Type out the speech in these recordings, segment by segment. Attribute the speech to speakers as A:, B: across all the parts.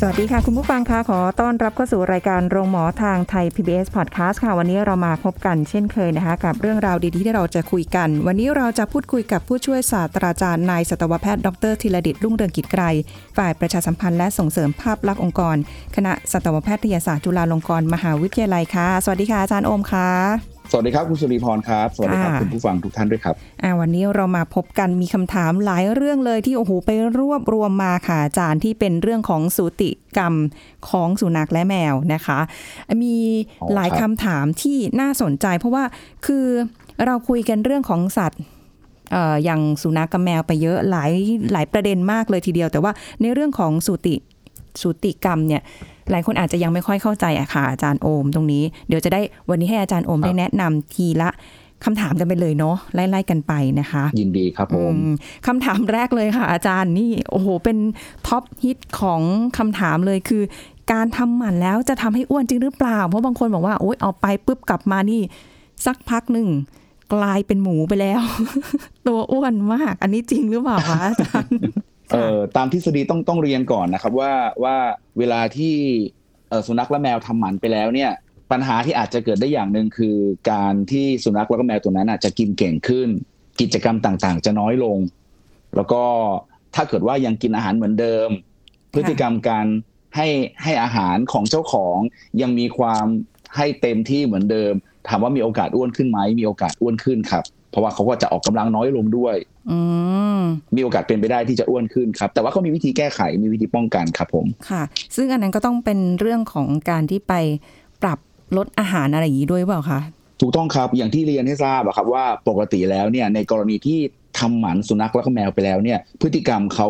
A: สวัสดีค่ะ คุณผู้ฟังคะขอต้อนรับเข้าสู่รายการโรงหมอทางไทย PBS Podcast ค่ะ วันนี้เรามาพบกันเช่นเคยนะคะ กับเรื่องราวดีๆที่เราจะคุยกัน วันนี้เราจะพูดคุยกับผู้ช่วยศาสตราจารย์นายสัตวแพทย์ดรธีรดิตรุ่งเรืองกิจไกรฝ่ายประชาสัมพันธ์และส่งเสริมภาพลักษณ์องค์กร คณะสัตวแพทยศาสตร์จุฬาลงกรณ์มหาวิทยาลัยค่ะ สวัสดีค่ะอาจารย์โอมค่ะ
B: วัสดีครับคุณสุริพรครับ สวัสดีครับ
A: ค่ะ
B: คุณผู้ฟังทุกท่านด้วยครับ
A: อ่าวันนี้เรามาพบกันมีคำถามหลายเรื่องเลยที่โอ้โหไปรวบรวมมาค่ะอาจารย์ที่เป็นเรื่องของสูติกรรมของสุนัขและแมวนะคะ มี
B: อ๋อ
A: หลาย
B: ครับ
A: คำถามที่น่าสนใจ เพราะว่าคือเราคุยกันเรื่องของสัตว์เอ่ออย่างสุนัขกับแมวไปเยอะหลายหลายประเด็นมากเลยทีเดียว แต่ว่าในเรื่องของสูติสูติกรรมเนี่ย หลายคนอาจจะยังไม่ค่อยเข้าใจอะค่ะอาจารย์โอมตรงนี้ เดี๋ยวจะได้วันนี้ให้อาจารย์โอมได้แนะนำทีละคำถามกันไปเลยเนาะไล่ๆกันไปนะคะ
B: ยินดีครับผม
A: อืมคำถามแรกเลยค่ะ อาจารย์นี่โอ้โหเป็น top hit ของคำถามเลยคือ การทำหมันแล้วจะทำให้อ้วนจริงหรือเปล่า เพราะบางคนบอกว่าโอ๊ยเอาไปปุ๊บกลับมานี่ สักพักหนึ่งกลายเป็นหมูไปแล้ว ตัวอ้วนมาก อันนี้จริงหรือเปล่าคะอาจารย์
B: เอ่อตามทฤษฎีต้องต้องเรียนก่อนนะครับว่าว่าเวลาที่สุนัขและแมวทำหมันไปแล้วเนี่ยปัญหาที่อาจจะเกิดได้อย่างหนึ่งคือการที่สุนัขแล้วก็แมวตัวนั้นอาจจะกินเก่งขึ้น กิจกรรมต่างๆ จะน้อยลง แล้วก็ถ้าเกิดว่ายังกินอาหารเหมือนเดิม พฤติกรรมการให้ให้อาหารของเจ้าของยังมีความให้เต็มที่เหมือนเดิม ถามว่ามีโอกาสอ้วนขึ้นไหมมีโอกาสอ้วนขึ้นครับ เพราะว่าเขาก็จะออกกำลังน้อยลงด้วย
A: อืม
B: มีโอกาสเป็นไปได้ที่จะอ้วนขึ้นครับ แต่ว่าก็มีวิธีแก้ไขมีวิธีป้องกันครับผม
A: ค่ะ ซึ่งอันนั้นก็ต้องเป็นเรื่องของการที่ไปปรับลดอาหารอะไรอย่างนี้ด้วยเปล่าคะ
B: ถูกต้องครับอย่างที่เรียนให้ทราบอะครับว่าปกติแล้วเนี่ยในกรณีที่ทำหมันสุนัขแล้วก็แมวไปแล้วเนี่ยพฤติกรรมเขา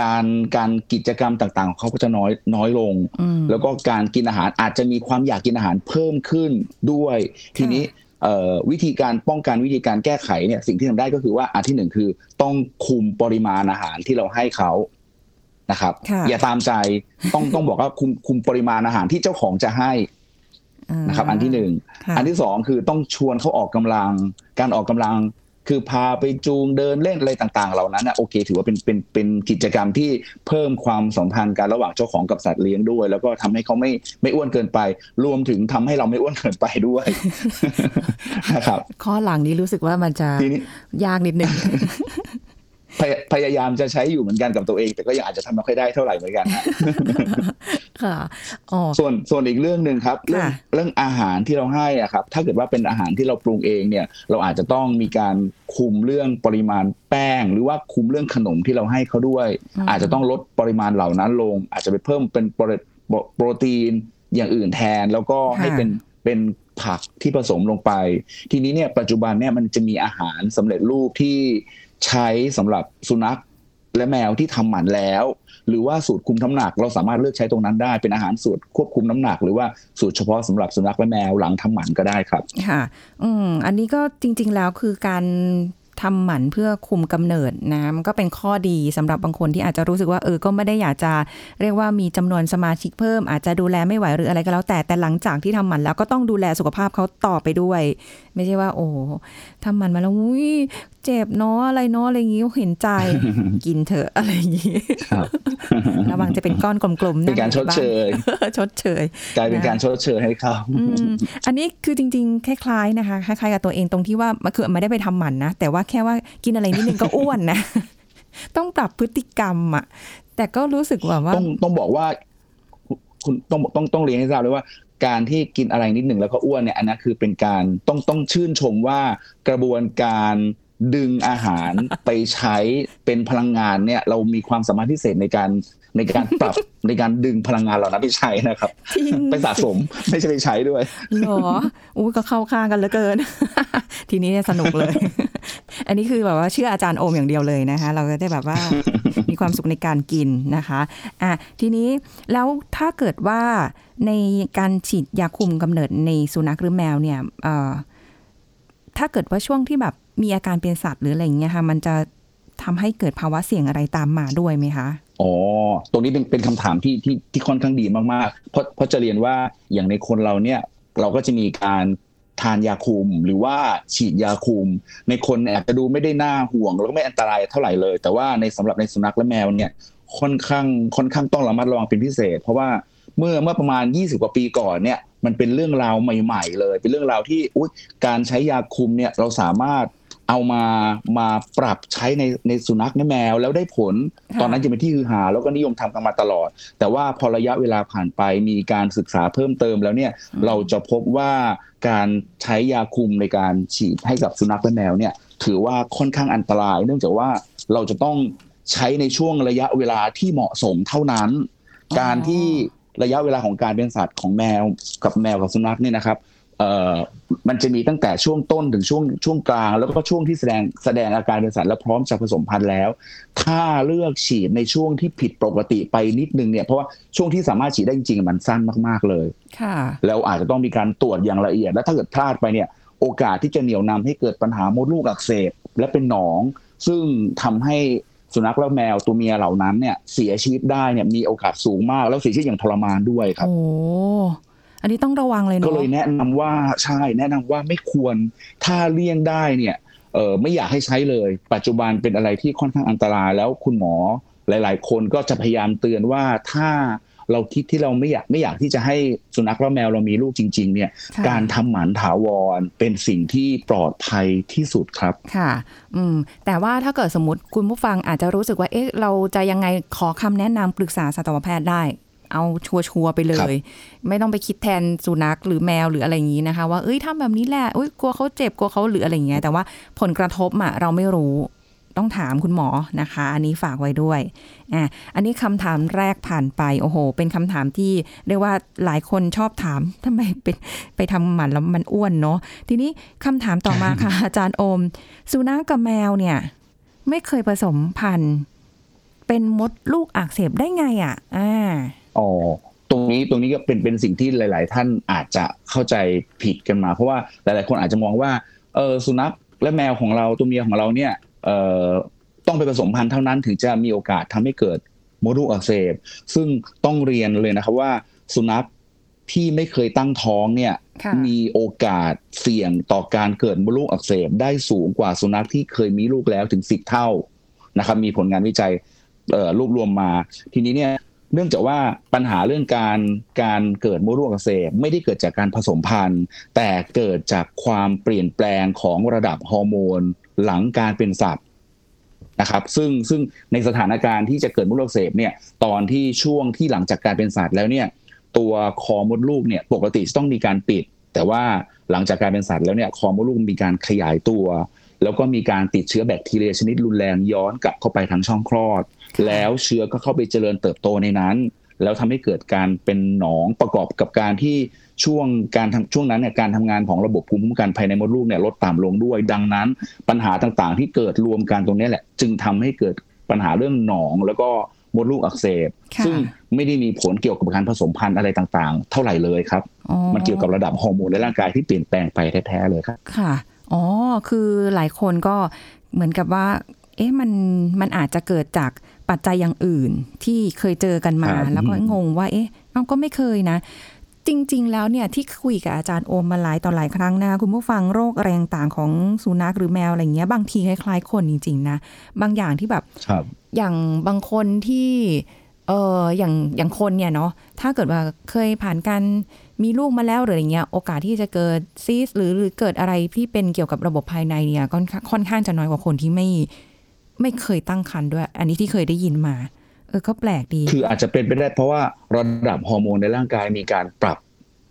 B: การการกิจกรรมต่างๆของเขาก็จะน้อยน้อยลง
A: อืม
B: แล้วก็การกินอาหารอาจจะมีความอยากกินอาหารเพิ่มขึ้นด้วย ทีนี้เอ่อ วิธีการป้องกันวิธีการแก้ไขเนี่ยสิ่งที่ทำได้ก็คือว่าอันที่หนึ่งคือ ต้องคุมปริมาณอาหารที่เราให้เขานะครับ
A: ค่ะ
B: อย่าตามใจต้องต้องบอกว่าคุมคุมปริมาณอาหารที่เจ้าของจะให้นะครับ อันที่หนึ่ง
A: ค่ะ
B: อันที่สองคือต้องชวนเขาออกกำลัง การออกกำลัง คือพาไปจูงเดินเล่นอะไรต่างๆ เหล่านั้นนะโอเค ถือว่าเป็นเป็นเป็นกิจกรรมที่เพิ่มความสัมพันธ์กันระหว่างเจ้าของกับสัตว์เลี้ยงด้วย แล้วก็ทำให้เขาไม่ไม่อ้วนเกินไป รวมถึงทำให้เราไม่อ้วนเกินไปด้วยนะครับ
A: ข้อหลังนี้รู้สึกว่ามันจะ
B: ทีนี้
A: ยากนิดนึง
B: พยพยายามจะใช้อยู่เหมือนกันกับตัวเอง แต่ก็ยังอาจจะทำไม่ค่อยได้เท่าไหร่เหมือนกันนะ
A: ค่ะอ๋อ
B: ส่วนส่วนอีกเรื่องหนึ่งครับ เรื่อง
A: ค่ะ
B: เรื่องอาหารที่เราให้อะครับ ถ้าเกิดว่าเป็นอาหารที่เราปรุงเองเนี่ย เราอาจจะต้องมีการคุมเรื่องปริมาณแป้ง หรือว่าคุมเรื่องขนมที่เราให้เขาด้วย อาจจะต้องลดปริมาณเหล่านั้นลง อาจจะไปเพิ่มเป็นโปรโปรโปรตีนอย่างอื่นแทนแล้วก็ให้เป็นเป็นผักที่ผสมลงไป ทีนี้เนี่ยปัจจุบันเนี่ยมันจะมีอาหารสำเร็จรูปที่ใช้สำหรับสุนัขและแมวที่ทำหมันแล้ว หรือว่าสูตรคุมน้ำหนัก เราสามารถเลือกใช้ตรงนั้นได้ เป็นอาหารสูตรควบคุมน้ำหนัก หรือว่าสูตรเฉพาะสำหรับสุนัขและแมวหลังทำหมันก็ได้ครับ
A: ค่ะ อืมอันนี้ก็จริง ๆ แล้วคือการทำหมันเพื่อคุมกำเนิดนะมันก็เป็นข้อดีสำหรับบางคนที่อาจจะรู้สึกว่าเออก็ไม่ได้อยากจะเรียกว่ามีจำนวนสมาชิกเพิ่ม อาจจะดูแลไม่ไหวหรืออะไรก็แล้วแต่แต่หลังจากที่ทำหมันแล้วก็ต้องดูแลสุขภาพเขาต่อไปด้วย ไม่ใช่ว่า โอ้ทำหมันมาแล้วอุ้ย เจ็บเนาะอะไรเนาะอะไรอย่างงี้เห็นใจกินเถอะอะไรอย่างงี้
B: ครับ
A: ระวังจะเป็นก้อนกลมๆ
B: เป็นการชดเชย
A: ชดเชย
B: กลายเป็นการชดเชยให้เขา
A: อืมอันนี้คือจริงๆคล้ายๆนะคะคล้ายๆกับตัวเองตรงที่ว่ามันคือไม่ได้ไปทำหมันนะแต่ว่าแค่ว่ากินอะไรนิดนึงก็อ้วนนะต้องปรับพฤติกรรมอะแต่ก็รู้สึกว่าว่า
B: ต้องต้องบอกว่า คุณต้องต้องต้องเรียนให้ทราบเลยว่าการที่กินอะไรนิดหนึ่งแล้วก็อ้วนเนี่ยอันนั้นคือเป็นการต้องต้องชื่นชมว่ากระบวนการ ดึงอาหารไปใช้เป็นพลังงานเนี่ย เรามีความสามารถพิเศษในการในการปรับในการดึงพลังงานเหล่านั้นไปใช้นะครับ
A: จริง
B: ไปสะสมไม่ใช่ไปใช้ด้วย
A: เหรออุ้ยก็เข้าข้างกันเหลือเกิน ทีนี้เนี่ยสนุกเลย อันนี้คือแบบว่าเชื่ออาจารย์โอมอย่างเดียวเลยนะคะ เราจะได้แบบว่ามีความสุขในการกินนะคะอะทีนี้แล้วถ้าเกิดว่าในการฉีดยาคุมกำเนิดในสุนัขหรือแมวเนี่ยเอ่อถ้าเกิดว่าช่วงที่แบบ มีอาการเป็นสัตว์หรืออะไรอย่างเงี้ยค่ะ มันจะทำให้เกิดภาวะเสี่ยงอะไรตามมาด้วยไหมคะ
B: อ๋อ ตรงนี้เป็นเป็นคำถามที่ที่ที่ค่อนข้างดีมากๆ เพราะเพราะจะเรียนว่าอย่างในคนเราเนี่ยเราก็จะมีการทานยาคุมหรือว่าฉีดยาคุม ในคนอาจจะดูไม่ได้น่าห่วงแล้วก็ไม่อันตรายเท่าไหร่เลย แต่ว่าในสำหรับในสุนัขและแมวเนี่ยค่อนข้างค่อนข้างต้องระมัดระวังเป็นพิเศษ เพราะว่าเมื่อเมื่อประมาณ 20 กว่าปีก่อนเนี่ยมันเป็นเรื่องราวใหม่ ๆ เลย เป็นเรื่องราวที่อุ๊ยการใช้ยาคุมเนี่ยเราสามารถ เอามามาปรับใช้ในในสุนัขในแมว แล้วได้ผล
A: ค่ะ
B: ตอนนั้นจะเป็นที่ฮือฮาแล้วก็นิยมทำกันมาตลอด แต่ว่าพอระยะเวลาผ่านไปมีการศึกษาเพิ่มเติมแล้วเนี่ย
A: อืม
B: เราจะพบว่าการใช้ยาคุมในการฉีดให้กับสุนัขและแมวเนี่ยถือว่าค่อนข้างอันตราย เนื่องจากว่าเราจะต้องใช้ในช่วงระยะเวลาที่เหมาะสมเท่านั้น การที่ระยะเวลาของการเป็นสัตว์ของแมวกับแมวกับสุนัขเนี่ยนะครับเอ่อ มันจะมีตั้งแต่ช่วงต้นถึงช่วงช่วงกลาง แล้วก็ช่วงที่แสดงแสดงอาการเป็นสัตว์และพร้อมจะผสมพันธุ์แล้ว ถ้าเลือกฉีดในช่วงที่ผิดปกติไปนิดนึงเนี่ยเพราะว่าช่วงที่สามารถฉีดได้จริงๆมันสั้นมากๆเลย
A: ค่ะ
B: แล้วอาจจะต้องมีการตรวจอย่างละเอียด และถ้าเกิดพลาดไปเนี่ย โอกาสที่จะเหนี่ยวนำให้เกิดปัญหามดลูกอักเสบและเป็นหนอง ซึ่งทำให้สุนัขและแมวตัวเมียเหล่านั้นเนี่ยเสียชีวิตได้เนี่ยมีโอกาสสูงมาก แล้วเสียชีวิตอย่างทรมานด้วยครับ
A: โอ้ อันนี้ต้องระวังเลย
B: ก็
A: เนาะ
B: เลยแนะนำว่าใช่แนะนำว่าไม่ควรถ้าเลี่ยงได้เนี่ยเออไม่อยากให้ใช้เลย ปัจจุบันเป็นอะไรที่ค่อนข้างอันตรายแล้วคุณหมอหลาย ๆ คนก็จะพยายามเตือนว่าถ้าเราคิดที่เราไม่อยากไม่อยากที่จะให้สุนัขและแมวเรามีลูกจริง ๆ เนี่ย
A: ค่ะ
B: การทำหมันถาวรเป็นสิ่งที่ปลอดภัยที่สุดครับ
A: ค่ะ อืม แต่ว่าถ้าเกิดสมมติคุณผู้ฟังอาจจะรู้สึกว่า เอ๊ะ เราจะยังไงขอคำแนะนำปรึกษาสัตวแพทย์ได้ เอาชัวร์ๆไปเล
B: ครับ
A: ยไม่ต้องไปคิดแทนสุนัขหรือแมวหรืออะไรอย่างนี้นะคะ ว่าเอ้ยทำแบบนี้แหละอุ้ยกลัวเขาเจ็บกลัวเขาหรืออะไรอย่างเงี้ยแต่ว่าผลกระทบอะเราไม่รู้ต้องถามคุณหมอนะคะ อันนี้ฝากไว้ด้วยอะอันนี้คำถามแรกผ่านไปโอ้โห เป็นคำถามที่เรียกว่าหลายคนชอบถามทำไมเป็นไปทำหมันแล้วมันอ้วนเนาะทีนี้คำถามต่อมาค่ะ อาจารย์โอม สุนัขกับแมวเนี่ย ไม่เคยผสมพันธุ์ เป็นมดลูกอักเสบได้ไงอะ อ่า
B: อ๋อตรงนี้ตรงนี้ก็เป็นเป็นสิ่งที่หลาย ๆ ท่านอาจจะเข้าใจผิดกันมา เพราะว่าหลาย ๆ คนอาจจะมองว่าเออสุนัขและแมวของเราตัวเมียของเราเนี่ยเอ่อต้องไปผสมพันธุ์เท่านั้นถึงจะมีโอกาสทำให้เกิดมดลูกอักเสบซึ่งต้องเรียนเลยนะครับว่าสุนัขที่ไม่เคยตั้งท้องเนี่ย
A: ค่ะ
B: มีโอกาสเสี่ยงต่อการเกิดมดลูกอักเสบได้สูงกว่าสุนัขที่เคยมีลูกแล้วถึงสิบเท่านะครับมีผลงานวิจัยเอ่อรวบรวมมา ทีนี้เนี่ย เนื่องจากว่าปัญหาเรื่องการการเกิดมดลูกอักเสบไม่ได้เกิดจากการผสมพันธุ์ แต่เกิดจากความเปลี่ยนแปลงของระดับฮอร์โมนหลังการเป็นสัตว์นะครับซึ่งซึ่งในสถานการณ์ที่จะเกิดมดลูกอักเสบเนี่ยตอนที่ช่วงที่หลังจากการเป็นสัตว์แล้วเนี่ยตัวคอมดลูกเนี่ยปกติต้องมีการปิด แต่ว่าหลังจากการเป็นสัตว์แล้วเนี่ยคอมดลูกมีการขยายตัว แล้วก็มีการติดเชื้อแบคทีเรียชนิดรุนแรงย้อนกลับเข้าไปทางช่องคลอด แล้วเชื้อก็เข้าไปเจริญเติบโตในนั้น แล้วทำให้เกิดการเป็นหนองประกอบกับการที่ช่วงการทำช่วงนั้นเนี่ยการทำงานของระบบภูมิคุ้มกันภายในมดลูกเนี่ยลดต่ำลงด้วย ดังนั้น ปัญหาต่างๆ ที่เกิดรวมกันตรงเนี้ยแหละ จึงทำให้เกิดปัญหาเรื่องหนองแล้วก็มดลูกอักเสบ
A: ค่ะ
B: ซึ่งไม่ได้มีผลเกี่ยวกับการผสมพันธุ์อะไรต่างๆ เท่าไหร่เลยครับ
A: อ๋อ
B: มันเกี่ยวกับระดับฮอร์โมนในร่างกายที่เปลี่ยนแปลงไปแท้ๆเลยครับ
A: ค่ะ อ๋อ คือหลายคนก็เหมือนกับว่า เอ๊ะ มัน มันอาจจะเกิดจาก ปัจจัยอย่างอื่นที่เคยเจอกันมา
B: ครับ
A: แล้วก็งงว่า เอ๊ะเอ้าก็ไม่เคยนะ จริง ๆ แล้วเนี่ยที่คุยกับอาจารย์โอมมาหลายต่อหลายครั้งนะคุณผู้ฟังโรคอะไรต่างๆของสุนัขหรือแมวอะไรเงี้ยบางทีคล้ายๆ คนจริง ๆ นะ บางอย่างที่แบบ
B: ครับ
A: อย่างบางคนที่เอออย่างอย่างคนเนี่ยเนาะถ้าเกิดว่าเคยผ่านการมีลูกมาแล้วหรืออะไรเงี้ยโอกาสที่จะเกิดซีสหรือหรือเกิดอะไรที่เป็นเกี่ยวกับระบบภายในเนี่ยก็ค่อนข้างจะน้อยกว่าคนที่ไม่ ไม่เคยตั้งครรภ์ด้วย อันนี้ที่เคยได้ยินมา เออก็แปลกดี
B: คืออาจจะเป็นไปได้เพราะว่าระดับฮอร์โมนในร่างกายมีการปรับ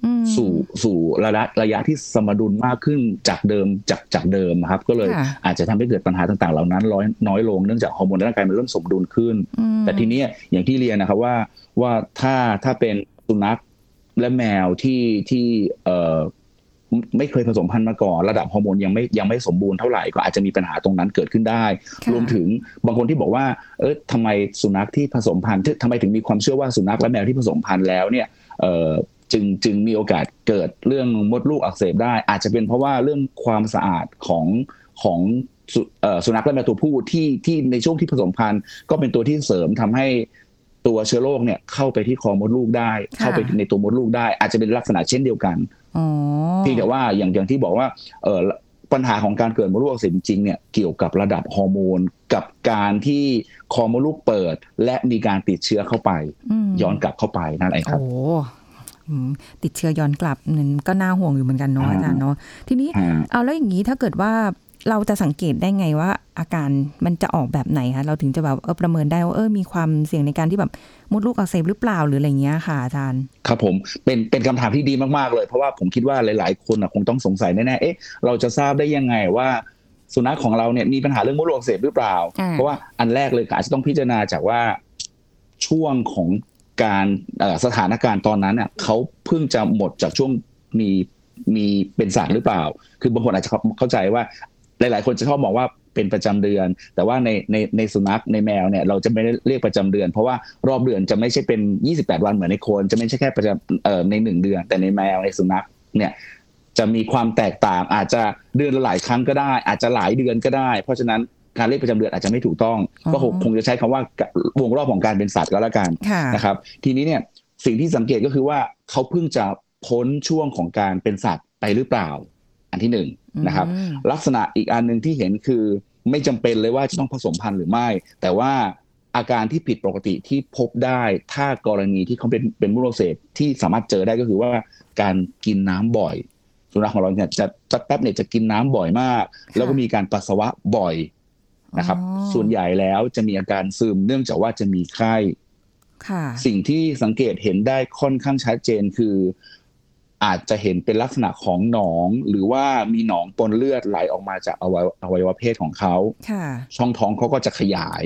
A: อืม
B: สู่สู่ระยะระยะที่สมดุลมากขึ้นจากเดิมจากจากเดิมครับ ก็เลย
A: ค่ะ
B: อาจจะทำให้เกิดปัญหาต่างๆ เหล่านั้นน้อยน้อยลงเนื่องจากฮอร์โมนในร่างกายมันเริ่มสมดุลขึ้น
A: อืม
B: แต่ทีเนี้ยอย่างที่เรียนนะครับว่าว่าถ้าถ้าเป็นสุนัขและแมวที่ที่เอ่อ ไม่เคยผสมพันธุ์มาก่อนระดับฮอร์โมนยังไม่ยังไม่สมบูรณ์เท่าไหร่ก็อาจจะมีปัญหาตรงนั้นเกิดขึ้นได้
A: ค่ะ
B: รวมถึงบางคนที่บอกว่า เออทำไมสุนัขที่ผสมพันธุ์ที่ทำไมถึงมีความเชื่อว่าสุนัขและแมวที่ผสมพันธุ์แล้วเนี่ยเออจึงจึงมีโอกาสเกิดเรื่องมดลูกอักเสบได้ อาจจะเป็นเพราะว่าเรื่องความสะอาดของของสุเอ่อสุนัขและแมวตัวผู้ที่ที่ในช่วงที่ผสมพันธุ์ก็เป็นตัวที่เสริมทำให้ตัวเชื้อโรคเนี่ยเข้าไปที่คอมดลูกได้ เข้าไปในตัวมดลูกได้ อาจจะเป็นลักษณะเช่นเดียวกัน
A: อ๋อ
B: เพียงแต่ว่าอย่างอย่างที่บอกว่าเออปัญหาของการเกิดมดลูกอักเสบจริงๆเนี่ยเกี่ยวกับระดับฮอร์โมนกับการที่คอมดลูกเปิด และมีการติดเชื้อเข้าไป
A: ม
B: ย้อนกลับเข้าไปนั่นเองครับ
A: โอ้อืมติดเชื้อย้อนกลับนั่นก็น่าห่วงอยู่เหมือนกันเนาะ
B: อ่า
A: อาจารย์เนาะทีนี้
B: ฮะ
A: เอาแล้วอย่างนี้ถ้าเกิดว่า เราจะสังเกตได้ไงว่า อาการมันจะออกแบบไหนคะเราถึงจะแบบเออประเมินได้ว่าเออมีความเสี่ยงในการที่แบบมดลูกอักเสบหรือเปล่าหรืออะไรเงี้ยค่ะอาจารย์
B: ครับผมเป็นเป็นคำถามที่ดีมากๆเลย เพราะว่าผมคิดว่าหลายๆ คนน่ะคงต้องสงสัยแน่ๆเอ๊ะเราจะทราบได้ยังไงว่าสุนัขของเราเนี่ยมีปัญหาเรื่องมดลูกอักเสบหรือเปล่า
A: อ่า
B: เพราะว่าอันแรกเลยก็อาจจะต้องพิจารณาจากว่าช่วงของการเอ่อสถานการณ์ตอนนั้นเน่ะเขาเพิ่งจะหมดจากช่วงมีมีเป็นสัตว์หรือเปล่า คือบางคนอาจจะเข้าใจว่า หลาย ๆ คนจะชอบมองว่าเป็นประจำเดือน แต่ว่าในในในสุนัขในแมวเนี่ยเราจะไม่ได้เรียกประจำเดือน เพราะว่ารอบเดือนจะไม่ใช่เป็น 28 วันเหมือนในคนจะไม่ใช่แค่ประจำเอ่อในหนึ่งเดือน แต่ในแมวในสุนัขเนี่ยจะมีความแตกต่างอาจจะเดือนละหลายครั้งก็ได้ อาจจะหลายเดือนก็ได้ เพราะฉะนั้นการเรียกประจำเดือนอาจจะไม่ถูกต้อง
A: อ๋อ
B: ก็คงคงจะใช้คำว่าวงรอบของการเป็นสัตว์ก็แล้วกัน
A: ค่ะ
B: นะครับ ทีนี้เนี่ยสิ่งที่สังเกตก็คือว่าเขาเพิ่งจะพ้นช่วงของการเป็นสัตว์ไปหรือเปล่า อันที่หนึ่งนะครับ
A: อืม
B: ลักษณะอีกอันหนึ่งที่เห็นคือไม่จำเป็นเลยว่าจะต้องผสมพันธุ์หรือไม่ แต่ว่าอาการที่ผิดปกติที่พบได้ถ้ากรณีที่เขาเป็นเป็นมุโรคเสพที่สามารถเจอได้ก็คือว่าการกินน้ำบ่อยสุนัขของเราเนี่ยจะจะแป๊บเนี่ยจะกินน้ำบ่อยมาก แล้วก็มีการปัสสาวะบ่อยนะครับ
A: อ๋อ
B: ส่วนใหญ่แล้วจะมีอาการซึมเนื่องจากว่าจะมีไข้
A: ค่ะ
B: สิ่งที่สังเกตเห็นได้ค่อนข้างชัดเจนคือ อาจจะเห็นเป็นลักษณะของหนอง หรือว่ามีหนองปนเลือดไหลออกมาจากอวัยวอวัยวะเพศของเขา
A: ค่ะ
B: ช่องท้องเขาก็จะขยาย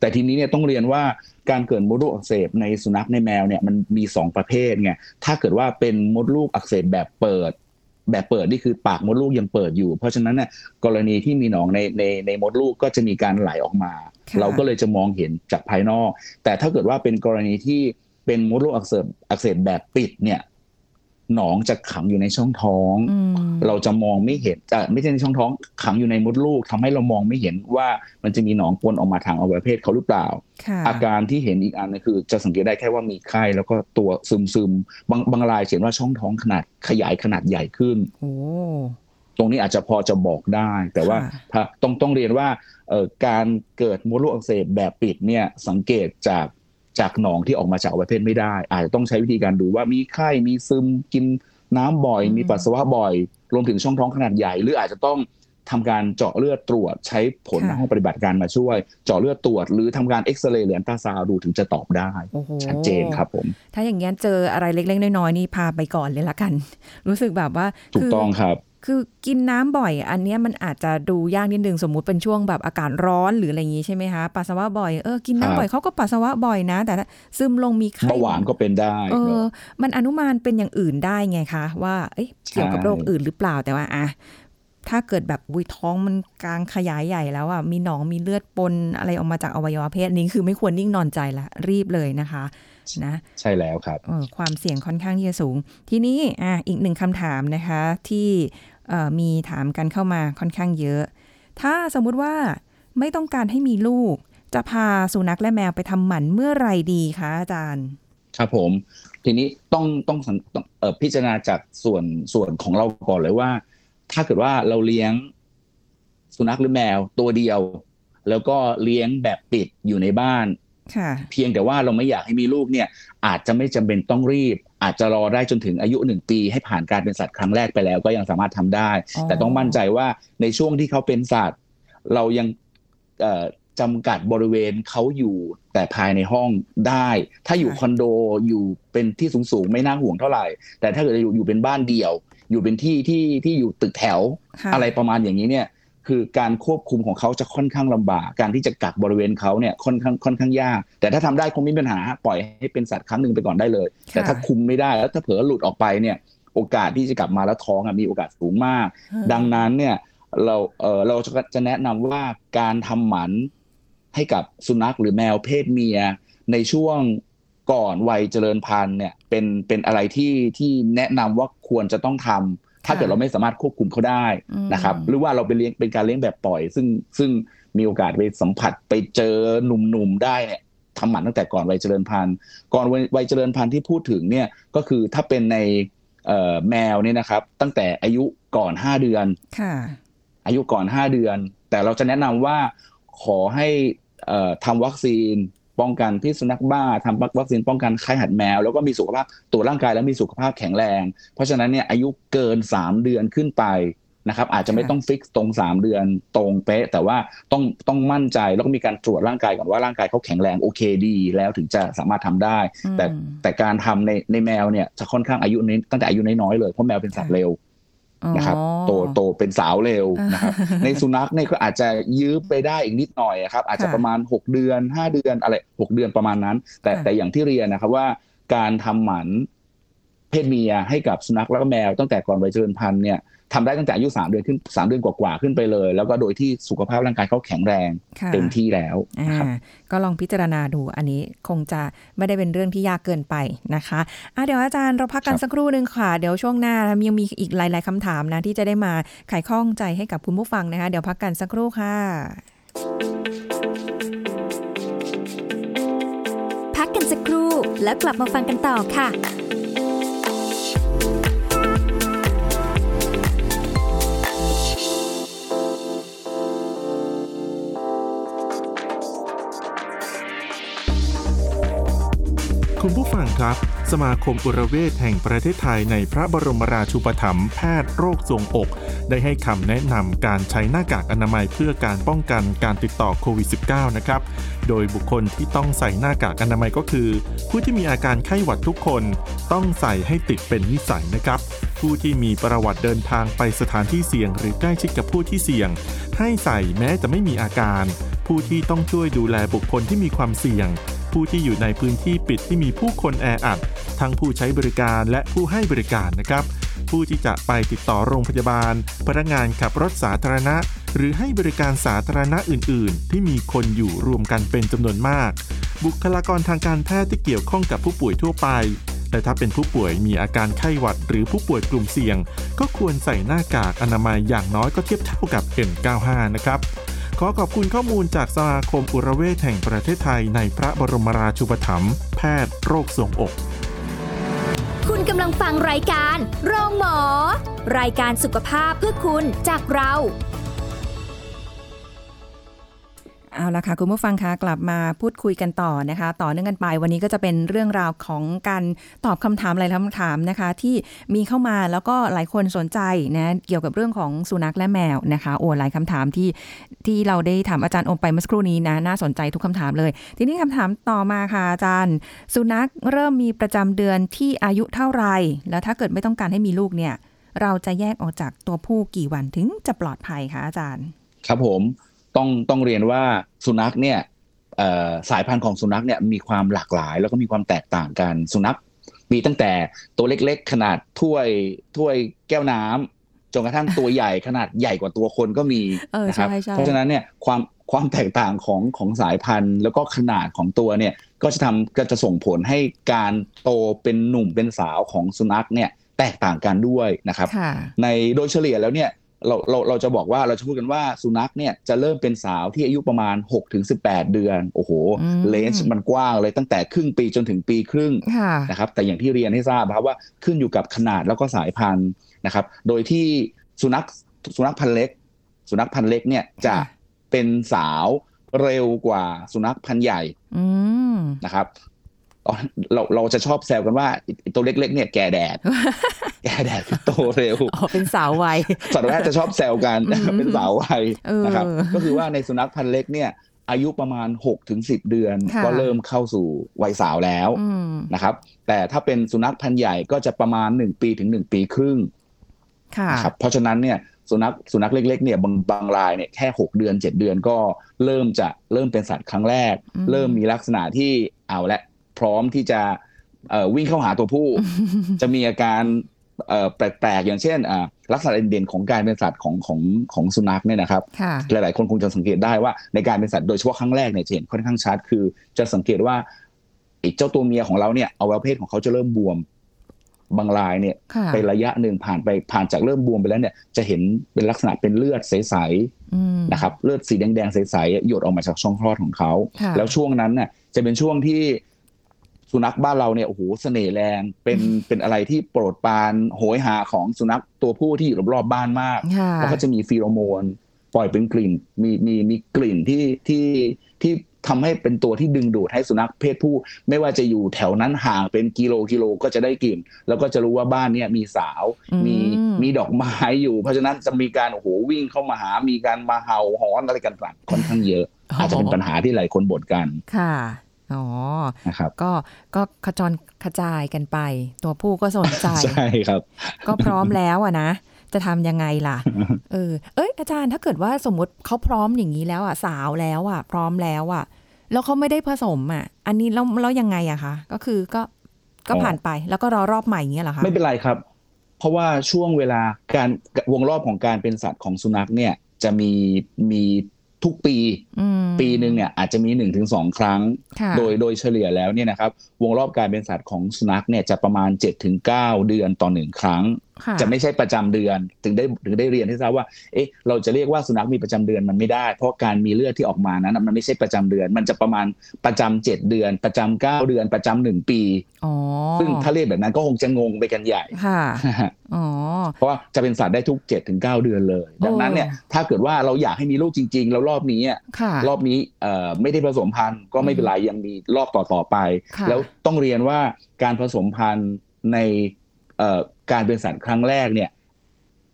B: แต่ทีนี้เนี่ยต้องเรียนว่าการเกิดมดลูกอักเสบในสุนัขในแมวเนี่ยมันมีสองประเภทไงถ้าเกิดว่าเป็นมดลูกอักเสบแบบเปิด แบบเปิดนี่คือปากมดลูกยังเปิดอยู่ เพราะฉะนั้นเนี่ยกรณีที่มีหนองในในในมดลูกก็จะมีการไหลออกมา
A: ค่ะ
B: เราก็เลยจะมองเห็นจากภายนอก แต่ถ้าเกิดว่าเป็นกรณีที่เป็นมดลูกอักเสบอักเสบแบบปิดเนี่ย หนองจะขังอยู่ในช่องท้อง
A: อืม
B: เราจะมองไม่เห็นเอ่อไม่ใช่ในช่องท้อง ขังอยู่ในมดลูกทำให้เรามองไม่เห็นว่ามันจะมีหนองปนออกมาทางอวัยวะเพศเขาหรือเปล่า
A: ค่ะ
B: อาการที่เห็นอีกอันนึงคือ จะสังเกตได้แค่ว่ามีไข้แล้วก็ตัวซึมซึมๆบางบางรายเขียนว่าช่องท้องขนาดขยายขนาดใหญ่ขึ้น
A: โอ้
B: ตรงนี้อาจจะพอจะบอกได้ แต่ว่า
A: ค่ะ
B: ถ้าต้องต้องเรียนว่าเอ่อการเกิดมดลูกอักเสบแบบปิดเนี่ยสังเกตจาก จากหนองที่ออกมาจากอวัยวะเพศไม่ได้ อาจจะต้องใช้วิธีการดูว่ามีไข้มีซึมกินน้ำบ่อย มีปัสสาวะบ่อย รวมถึงช่องท้องขนาดใหญ่ หรืออาจจะต้องทำการเจาะเลือดตรวจใช้ผล
A: ค่ะ
B: ในห้องปฏิบัติการมาช่วย เจาะเลือดตรวจ หรือทำการเอ็กซเรย์หรืออันตราซาวด์ดูถึงจะตอบได้
A: โอ้โห
B: ชัดเจนครับผม
A: ถ้าอย่างเงี้ยเจออะไรเล็กๆ น้อยๆนี่พาไปก่อนเลยละกัน รู้สึกแบบว่า
B: ถูก
A: คือ
B: ต้องครับ
A: คือกินน้ำบ่อย อันเนี้ยมันอาจจะดูยากนิดนึงสมมุติเป็นช่วงแบบอากาศร้อนหรืออะไรอย่างงี้ใช่ไหมคะปัสสาวะบ่อยเออกิน
B: ครับ
A: น้ำบ่อยเขาก็ปัสสาวะบ่อยนะ แต่ถ้าซึมลงมีไข้
B: เบาหวานก็เป็นได้
A: เอ
B: เน
A: อ
B: อะ
A: มันอนุมานเป็นอย่างอื่นได้ไงคะ ว่าเอ๊ะเกี่ยวกับ
B: ใช่
A: โรคอื่นหรือเปล่าแต่ว่าอะถ้าเกิดแบบวุยท้องมันกลางขยายใหญ่แล้วอะมีหนองมีเลือดปนอะไรออกมาจากอวัยวะเพศนี้คือไม่ควรนิ่งนอนใจละรีบเลยนะคะนะ
B: ใช่แล้วครับ
A: เออความเสี่ยงค่อนข้างที่จะสูง ทีนี้อะอีกหนึ่งคำถามนะคะ ที่เอ่อ มีถามกันเข้ามาค่อนข้างเยอะ ถ้าสมมุติว่าไม่ต้องการให้มีลูก จะพาสุนัขและแมวไปทำหมันเมื่อไหรดีคะอาจารย์
B: ครับผม ทีนี้ต้องต้องสังองออพิจารณาจากส่วนส่วนของเราก่อนเลยว่า ถ้าเกิดว่าเราเลี้ยงสุนัขหรือแมวตัวเดียว แล้วก็เลี้ยงแบบปิดอยู่ในบ้าน เพียงแต่ว่าเราไม่อยากให้มีลูกเนี่ยอาจจะไม่จำเป็นต้องรีบ อาจจะรอได้จนถึงอายุหนึ่งปีให้ผ่านการเป็นสัตว์ครั้งแรกไปแล้วก็ยังสามารถทำได้
A: อ๋อ
B: แต่ต้องมั่นใจว่าในช่วงที่เขาเป็นสัตว์ เรายังเอ่อจำกัดบริเวณเขาอยู่แต่ภายในห้องได้ ถ้าอยู่คอนโดอยู่เป็นที่สูงๆ ไม่น่าห่วงเท่าไหร่ แต่ถ้าเกิดอยู่อยู่เป็นบ้านเดี่ยว อยู่เป็นที่ที่ที่อยู่ตึกแถว
A: ค่ะ
B: อะไรประมาณอย่างนี้เนี่ย คือการควบคุมของเขาจะค่อนข้างลำบาก การที่จะกักบริเวณเขาเนี่ยค่อนข้างค่อนข้างยาก แต่ถ้าทำได้คงไม่มีปัญหาปล่อยให้เป็นสัตว์ครั้งหนึ่งไปก่อนได้เลย แต่ถ้าคุมไม่ได้แล้วถ้าเผลอหลุดออกไปเนี่ยโอกาสที่จะกลับมาแล้วท้องอะมีโอกาสสูงมาก ดังนั้นเนี่ยเราเออเราจะจะแนะนำว่าการทำหมันให้กับสุนัขหรือแมวเพศเมียในช่วงก่อนวัยเจริญพันธุ์เนี่ยเป็นเป็นอะไรที่ที่แนะนำว่าควรจะต้องทำ ถ้าเกิดเราไม่สามารถควบคุมเขาได้นะครับ หรือว่าเราไปเลี้ยงเป็นการเลี้ยงแบบปล่อย ซึ่งซึ่งมีโอกาสไปสัมผัสไปเจอหนุ่มๆได้เนี่ยทำหมันตั้งแต่ก่อนวัยเจริญพันธุ์ ก่อนวัยเจริญพันธุ์ที่พูดถึงเนี่ยก็คือถ้าเป็นในแมวเนี่ยนะครับ ตั้งแต่อายุก่อนห้าเดือนอายุก่อนห้าเดือน แต่เราจะแนะนำว่าขอให้ทำวัคซีน ป้องกันพิษสุนัขบ้าทำวัคซีนป้องกันไข้หัดแมว แล้วก็มีสุขภาพตัวร่างกายแล้วมีสุขภาพแข็งแรง เพราะฉะนั้นเนี่ยอายุเกิน 3 เดือนขึ้นไปนะครับอาจจะไม่ต้องฟิกตรง 3 เดือนตรงเป๊ะ แต่ว่าต้องต้องมั่นใจแล้วก็มีการตรวจร่างกายก่อนว่าร่างกายเขาแข็งแรงโอเคดีแล้วถึงจะสามารถทำได้ แต่แต่การทำในในแมวเนี่ยจะค่อนข้างอายุนี้ตั้งแต่อายุน้อยๆเลยเพราะแมวเป็นสัตว์เร็ว นะครับโตโตเป็นสาวเร็วนะครับในสุนัขเนี่ยก็อาจจะยื้อไปได้อีกนิดหน่อยครับอาจจะประมาณ 6 เดือน 5 เดือนอะไร6เดือนประมาณนั้น แต่แต่อย่างที่เรียนนะครับว่าการทำหมันเพศเมียให้กับสุนัขแล้วก็แมวตั้งแต่ก่อนวัยเจริญพันธุ์เนี่ย ทำได้ตั้งแต่อายุสามเดือนขึ้นสามเดือนกว่าๆขึ้นไปเลย แล้วก็โดยที่สุขภาพร่างกายเขาแข็งแรงเต็มที่แล้วนะครับ
A: ก็ลองพิจารณาดูอันนี้คงจะไม่ได้เป็นเรื่องที่ยากเกินไปนะคะะเดี๋ยวอาจารย์เราพักกันสักครู่หนึ่งค่ะ เดี๋ยวช่วงหน้ายังมีอีกหลาย ๆคำถามนะที่จะได้มาไขข้องใจให้กับคุณผู้ฟังนะคะ เดี๋ยวพักกันสักครู่ค่ะ
C: พักกันสักครู่แล้วกลับมาฟังกันต่อค่ะ
D: คุณผู้ฟังครับ สมาคมอุรเวทแห่งประเทศไทยในพระบรมราชูปถัมภ์แพทย์โรคทรงอก ได้ให้คำแนะนำการใช้หน้ากากอนามัยเพื่อการป้องกันการติดต่อโควิด -19 นะครับ โดยบุคคลที่ต้องใส่หน้ากากอนามัยก็คือ ผู้ที่มีอาการไข้หวัดทุกคนต้องใส่ให้ติดเป็นนิสัยนะครับผู้ที่มีประวัติเดินทางไปสถานที่เสี่ยง หรือใกล้ชิดกับผู้ที่เสี่ยง ให้ใส่แม้จะไม่มีอาการ ผู้ที่ต้องช่วยดูแลบุคคลที่มีความเสี่ยง ผู้ที่อยู่ในพื้นที่ปิดที่มีผู้คนแออัด ทั้งผู้ใช้บริการและผู้ให้บริการนะครับ ผู้ที่จะไปติดต่อโรงพยาบาล พนักงานขับรถสาธารณะ หรือให้บริการสาธารณะอื่น ๆ ที่มีคนอยู่รวมกันเป็นจำนวนมาก บุคลากรทางการแพทย์ที่เกี่ยวข้องกับผู้ป่วยทั่วไปแต่ถ้าเป็นผู้ป่วยมีอาการไข้หวัด หรือผู้ป่วยกลุ่มเสี่ยง ก็ควรใส่หน้ากากอนามัยอย่างน้อยก็เทียบเท่ากับ N95 นะครับ ขอขอบคุณข้อมูลจากสมาคมอุรเวทแห่งประเทศไทยในพระบรมราชูปถัมภ์แพทย์โรคทรวงอก
C: คุณกำลังฟังรายการ โรงหมอ รายการสุขภาพเพื่อคุณจากเรา
A: เอาละค่ะคุณผู้ฟังคะกลับมาพูดคุยกันต่อนะคะ ต่อเนื่องกันไปวันนี้ก็จะเป็นเรื่องราวของการตอบคำถามหลายคำถามนะคะ ที่มีเข้ามาแล้วก็หลายคนสนใจนะเกี่ยวกับเรื่องของสุนัขและแมวนะคะ โอ้หลายคำถามที่ที่เราได้ถามอาจารย์อมไปเมื่อสักครู่นี้นะน่าสนใจทุกคำถามเลย ทีนี้คำถามต่อมาค่ะอาจารย์ สุนัขเริ่มมีประจำเดือนที่อายุเท่าไหร่แล้วถ้าเกิดไม่ต้องการให้มีลูกเนี่ย เราจะแยกออกจากตัวผู้กี่วันถึงจะปลอดภัยคะอาจารย์
B: ครับผม ต้องต้องเรียนว่าสุนัขเนี่ยสายพันธุ์ของสุนัขเนี่ยมีความหลากหลาย แล้วก็มีความแตกต่างกันสุนัขมีตั้งแต่ตัวเล็กๆ ขนาดถ้วยถ้วยแก้วน้ำจนกระทั่งตัวใหญ่ขนาดใหญ่กว่าตัวคนก็มีนะครับเพราะฉะนั้นเนี่ยความความแตกต่างของของสายพันธุ์ แล้วก็ขนาดของตัวเนี่ยก็จะทำก็จะส่งผลให้การโตเป็นหนุ่มเป็นสาวของสุนัขเนี่ยแตกต่างกันด้วยนะครับ ในโดยเฉลี่ยแล้วเนี่ย เราเราเราจะบอกว่าเราจะพูดกันว่าสุนัขเนี่ยจะเริ่มเป็นสาวที่อายุประมาณ6ถึง18 เดือน โอ้โหเลนส์มันกว้างเลยตั้งแต่ครึ่งปีจนถึงปีครึ่งนะครับแต่อย่างที่เรียนให้ทราบครับว่าขึ้นอยู่กับขนาดแล้วก็สายพันธุ์นะครับโดยที่สุนัขสุนัขพันธุ์เล็ก สุนัขพันธุ์เล็กเนี่ยจะเป็นสาวเร็วกว่าสุนัขพันธุ์ใหญ่นะครับ เราเราจะชอบแซวกันว่าตัวเล็ก ๆ เนี่ยแก่แดด แก่แดดโตเร็ว
A: อ๋อเป็นสาววัย
B: สัตวแพทย์จะชอบแซวกันเป็นสาววัยนะครับก็คือว่าในสุนัขพันธุ์เล็กเนี่ยอายุประมาณ6ถึงสิเดือน ก็เริ่มเข้าสู่วัยสาวแล้วนะครับแต่ถ้าเป็นสุนัขพันธุ์ใหญ่ก็จะประมาณ 1 ปีถึง 1 ปีครึ่งนะครับเพราะฉะนั้นเนี่ยสุนัขสุนัขเล็กๆเนี่ยบางบางรายเนี่ยแค่ 6 เดือน 7 เดือนก็เริ่มจะเริ่มเป็นสัตว์ครั้งแรก เริ่มมีลักษณะที่เอาละ พร้อมที่จะวิ่งเข้าหาตัวผู้ จะมีอาการเอ่อแปลกๆ อย่างเช่นอ่าลักษณะเด่นๆของการเป็นสัตว์ของของของสุนัขเนี่ยนะครับ
A: ค่ะ
B: หลายๆ คนคงจะสังเกตได้ว่าในการเป็นสัตว์โดยเฉพาะครั้งแรกเนี่ยจะเห็นค่อนข้างชัดคือ จะสังเกตว่าไอ้เจ้าตัวเมียของเราเนี่ยอวัยวะเพศของเขาจะเริ่มบวมบางรายเนี่ย
A: ค่ะ
B: ไประยะหนึ่งผ่านไปผ่านจากเริ่มบวมไปแล้วเนี่ยจะเห็นเป็นลักษณะเป็นเลือดใส
A: อืม
B: ๆนะครับ เลือดสีแดงๆใสๆหยดออกมาจากช่องคลอดของเขา
A: ค่ะ
B: แล้วช่วงนั้นเนี่ยจะเป็นช่วงที่ สุนัขบ้านเราเนี่ยโอ้โหเสน่ห์แรงเป็นเป็นอะไรที่โปรดปรานโหยหาของสุนัขตัวผู้ที่อยู่รอบๆบ้านมาก
A: ค่ะ
B: แล้วก็จะมีฟีโรโมน ปล่อยเป็นกลิ่นมีมีมีกลิ่นที่ที่ที่ทำให้เป็นตัวที่ดึงดูดให้สุนัขเพศผู้ ไม่ว่าจะอยู่แถวนั้นห่างเป็นกิโลกิโลก็จะได้กลิ่น แล้วก็จะรู้ว่าบ้านเนี่ยมีสาว
A: อืม
B: มีมีดอกไม้อยู่ เพราะฉะนั้นจะมีการโอ้โหวิ่งเข้ามาหา มีการมาเห่าหอนอะไรกันต่างค่อนข้างเยอะ อาจจะเป็นปัญหาที่หลายคนบ่นกัน
A: ค่ะ อ๋อ
B: นะครับ
A: ก็ก็ขจรกระจายกันไป ตัวผู้ก็สนใจ
B: ใช่ครับ
A: ก็พร้อมแล้วอะนะจะทำยังไงล่ะ เออ เอ้ยอาจารย์ถ้าเกิดว่าสมมติเขาพร้อมอย่างนี้แล้วอะสาวแล้วอะพร้อมแล้วอะแล้วเขาไม่ได้ผสมอะอันนี้แล้วแล้วยังไงอะคะก็คือก็ก็
B: อ๋อ
A: ผ่านไปแล้วก็รอรอบใหม่อย่างเงี้ยเหรอคะ
B: ไม่เป็นไรครับ เพราะว่าช่วงเวลาการวงรอบของการเป็นสัตว์ของสุนัขเนี่ย จะมีมี ทุกปี
A: อืม
B: ปีหนึ่งเนี่ยอาจจะมี1นถึงสครั้ง
A: ค่ะ
B: โดยโดยเฉลี่ยแล้วเนี่ยนะครับวงรอบการเป็นสัตว์ของสุนัขเนี่ยจะประมาณ 7-9 เดือนต่อหนึ่งครั้ง
A: ค่ะ
B: จะไม่ใช่ประจำเดือน ถึงได้ถึงได้เรียนให้ทราบว่า เอ๊ะ เราจะเรียกว่าสุนัขมีประจำเดือนมันไม่ได้ เพราะการมีเลือดที่ออกมานั้นนะมันไม่ใช่ประจำเดือน มันจะประมาณประจำเจ็ดเดือน ประจำเก้าเดือน ประจำหนึ่งปี
A: อ๋อ
B: ซึ่งถ้าเรียกแบบนั้นก็คงจะงงไปกันใหญ่
A: ค่ะอ๋อ
B: เพราะว่าจะเป็นสัตว์ได้ทุก7จถึงเเดือนเลย ดังนั้นเนี่ย
A: โอ้
B: ถ้าเกิดว่าเราอยากให้มีลูกจริง ๆ แล้วรอบนี้อะ
A: ค่ะ
B: รอบนี้เอ่อไม่ได้ผสมพันธุ์ก็ไม่เป็นไรยังมีรอบต่อๆไป
A: ค่ะ
B: แล้วต้องเรียนว่าการผสมพันธุ์ในเอ่อ การเป็นสัตว์ครั้งแรกเนี่ย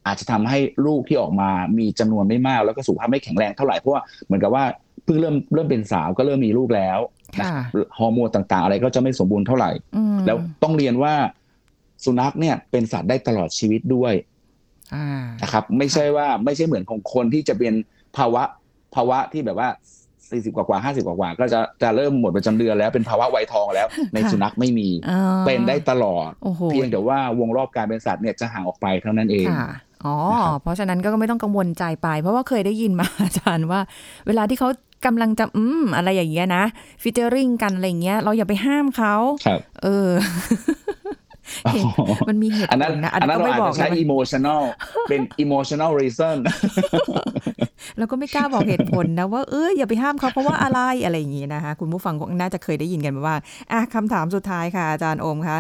B: อาจจะทำให้ลูกที่ออกมามีจำนวนไม่มาก แล้วก็สุขภาพไม่แข็งแรงเท่าไหร่เพราะว่าเหมือนกับว่าเพิ่งเริ่มเริ่มเป็นสาวก็เริ่มมีลูกแล้วนะ
A: ค่ะ
B: ฮอร์โมนต่างๆ อะไรก็จะไม่สมบูรณ์เท่าไหร่
A: อืม
B: แล้วต้องเรียนว่าสุนัขเนี่ยเป็นสัตว์ได้ตลอดชีวิตด้วย
A: อ่า
B: นะครับ ไม่ใช่ว่าไม่ใช่เหมือนของคนที่จะเป็นภาวะภาวะที่แบบว่า 40กว่ากว่า50กว่ากว่าก็จะจะเริ่มหมดประจำเดือนแล้วเป็นภาวะวัยทองแล้ว ใน
A: ค่ะ
B: สุนัขไม่มี
A: อ่า
B: เป็นได้ตลอด
A: โอ้โห
B: เพียงแต่ว่าวงรอบการเป็นสัตว์เนี่ยจะห่างออกไปเท่านั้นเอง
A: ค่ะอ๋อ
B: นะครับ
A: เพราะฉะนั้นก็ไม่ต้องกังวลใจไป เพราะว่าเคยได้ยินมาอาจารย์ว่า เวลาที่เขากำลังจะอืมอะไรอย่างเงี้ยนะฟิเจอริงกันอะไรอย่างเงี้ย เราอย่าไปห้ามเขา
B: ครับ
A: เออเห็น มันมีเหตุ
B: อัน
A: ผ
B: นั้น
A: ลนะ
B: อันนั้น
A: ก็
B: เรา
A: ไม่
B: อาจ
A: บอก
B: จะใช้
A: นะ
B: emotional เป็น emotional reason
A: แล้วก็ไม่กล้าบอกเหตุผลนะว่าเอออย่าไปห้ามเขาเพราะว่าอะไรอะไรอย่างงี้นะคะ คุณผู้ฟังคงน่าจะเคยได้ยินกันมาว่าอะคำถามสุดท้ายค่ะอาจารย์โอมคะ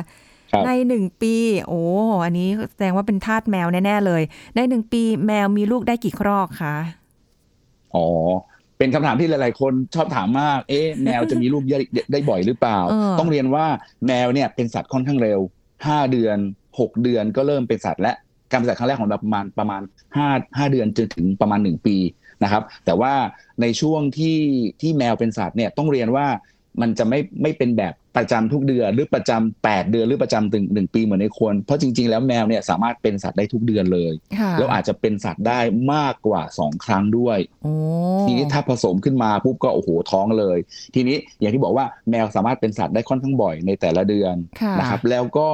B: ครับ
A: ในหนึ่งปี โอ้อันนี้แสดงว่าเป็นทาสแมวแน่ ๆ เลย ในหนึ่งปีแมวมีลูกได้กี่ครอกคะ
B: อ๋อเป็นคำถามที่หลาย ๆ คนชอบถามมาก เอ๊ะแมวจะมีลูกได้ได้บ่อยหรือเปล่า
A: เออ
B: ต้องเรียนว่าแมวเนี่ยเป็นสัตว์ค่อนข้างเร็ว ห้าเดือนหกเดือนก็เริ่มเป็นสัตว์และการเป็นสัตว์ครั้งแรกของเราประมาณประมาณห้าห้าเดือนจนถึงประมาณหนึ่งปีนะครับ แต่ว่าในช่วงที่ที่แมวเป็นสัตว์เนี่ยต้องเรียนว่า มันจะไม่ไม่เป็นแบบประจำทุกเดือนหรือประจำ8เดือนหรือประจำถึงหนึ่งปีเหมือนในคนเพราะจริง ๆ แล้วแมวเนี่ยสามารถเป็นสัตว์ได้ทุกเดือนเลย
A: ค่ะ
B: แล้วอาจจะเป็นสัตว์ได้มากกว่า 2 ครั้งด้วย
A: โอ้
B: ทีนี้ถ้าผสมขึ้นมาปุ๊บก็โอ้โหท้องเลย ทีนี้อย่างที่บอกว่าแมวสามารถเป็นสัตว์ได้ค่อนข้างบ่อยในแต่ละเดือน
A: ค่ะ
B: นะครับแล้วก็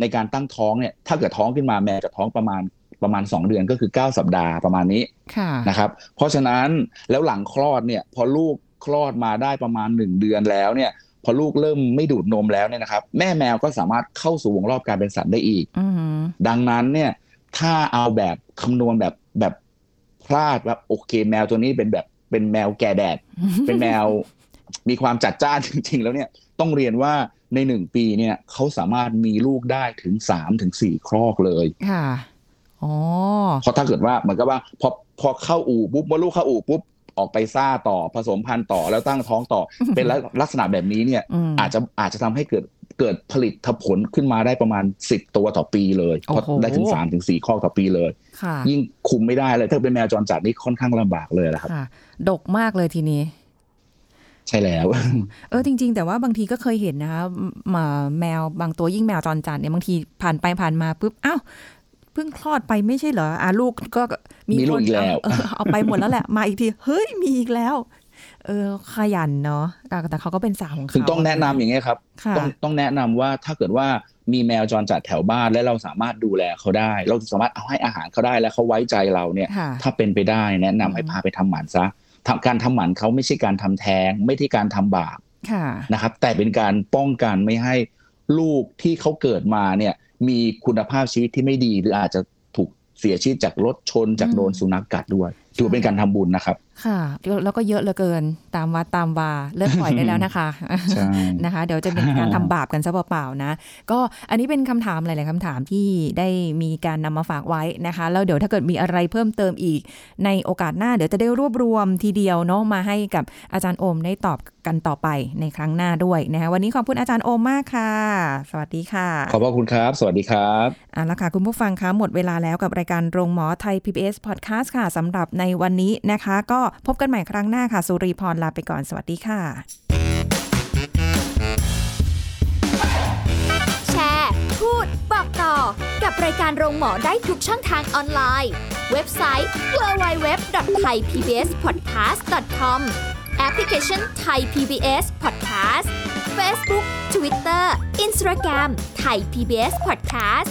B: ในการตั้งท้องเนี่ยถ้าเกิดท้องขึ้นมาแมวจะท้องประมาณประมาณ 2 เดือนก็คือ 9 สัปดาห์ประมาณนี้
A: ค่ะ
B: นะครับเพราะฉะนั้นแล้วหลังคลอดเนี่ยพอลูก คลอดมาได้ประมาณ 1 เดือนแล้วเนี่ยพอลูกเริ่มไม่ดูดนมแล้วเนี่ยนะครับ แม่แมวก็สามารถเข้าสู่วงรอบการเป็นสัตว์ได้อีก
A: อืม
B: ดังนั้นเนี่ย ถ้าเอาแบบคำนวณแบบแบบพลาดแบบโอเค แมวตัวนี้เป็นแบบเป็นแมวแก่แดด เป็นแมวมีความจัดจ้านจริง ๆ แล้วเนี่ยต้องเรียนว่าในหนึ่งปีเนี่ยเขาสามารถมีลูกได้ถึงสามถึงสี่ครอกเลย
A: ค่ะอ๋อ
B: เพราะถ้าเกิดว่าเหมือนกับว่าพอพอเข้าอู่ปุ๊บเมื่อลูกเข้าอู่ปุ๊บ ออกไปซ่าต่อผสมพันธุ์ต่อแล้วตั้งท้องต่อ เป็นลักษณะแบบนี้เนี่ย
A: อืม
B: อาจจะอาจจะทำให้เกิดเกิดผลิตผลขึ้นมาได้ประมาณ 10 ตัวต่อปีเลยเพราะ
A: โอ้โห
B: ได้ถึง3ถึง4ข้อต่อปีเลย
A: ค่ะ
B: ยิ่งคุมไม่ได้เลย ถ้าเป็นแมวจรจัดนี่ค่อนข้างลำบากเลยนะครับ
A: ค่ะดกมากเลยทีนี้
B: ใช่แล้ว
A: เออจริง ๆ แต่ว่าบางทีก็เคยเห็นนะคะหมาแมวบางตัวยิ่งแมวจรจัดเนี่ยบางทีผ่านไปผ่านมาปุ๊บอ้าว เพิ่งคลอดไปไม่ใช่เหรออะลูกก็
B: มีลูก
A: คน
B: อีกแล้ว
A: เอาเออเอาไปหมดแล้วแหละ มาอีกที เฮ้ยมีอีกแล้ว เออขยันเนาะแต่แต่เขาก็เป็นสาวของเขา
B: ถึงต้องแนะนำอย่างเงี้ยครับ
A: ค่ะ
B: ต้องต้องแนะนำว่าถ้าเกิดว่ามีแมวจรจัดแถวบ้านและเราสามารถดูแลเขาได้ เราสามารถเอาให้อาหารเขาได้และเขาไว้ใจเราเนี่ย
A: ค่ะ
B: ถ้าเป็นไปได้แนะนำให้พาไปทำหมันซะทำการทำหมันเขาไม่ใช่การทำแท้ง ไม่ใช่การทำบาป
A: ค่ะ
B: นะครับแต่เป็นการป้องกันไม่ให้ ลูกที่เขาเกิดมาเนี่ยมีคุณภาพชีวิตที่ไม่ดี หรืออาจจะถูกเสียชีวิตจากรถชนจากโดนสุนัขกัดด้วยถือเป็นการทำบุญนะครับ
A: ค่ะแล้วแล้วก็เยอะเหลือเกินตามวัดตามวาเลิกปล่อยได้แล้วนะคะ
B: ใช่
A: นะคะ เดี๋ยวจะเป็นการทำบาปกันซะเปล่าๆนะ ก็อันนี้เป็นคำถามหลายๆคำถามที่ได้มีการนำมาฝากไว้นะคะ แล้วเดี๋ยวถ้าเกิดมีอะไรเพิ่มเติมอีก ในโอกาสหน้าเดี๋ยวจะได้รวบรวมทีเดียวเนาะมาให้กับอาจารย์โอมได้ตอบกันต่อไปในครั้งหน้าด้วยนะคะวันนี้ขอบคุณอาจารย์โอมมากค่ะ สวัสดีค่ะ
B: ขอบพระคุณครับ สวัสดีครับ
A: เอาละค่ะคุณผู้ฟังคะหมดเวลาแล้วกับรายการโรงหมอไทย PBS Podcast ค่ะสำหรับในวันนี้นะคะก็พบกันใหม่ครั้งหน้าค่ะ สุรีพรลาไปก่อน สวัสดีค่ะ
C: แชร์ พูด บอกต่อ กับรายการโรงหมอได้ทุกช่องทางออนไลน์ เว็บไซต์ www.thaipbspodcast.com แอปพลิเคชัน Thai PBS Podcast Facebook Twitter Instagram Thai PBS Podcast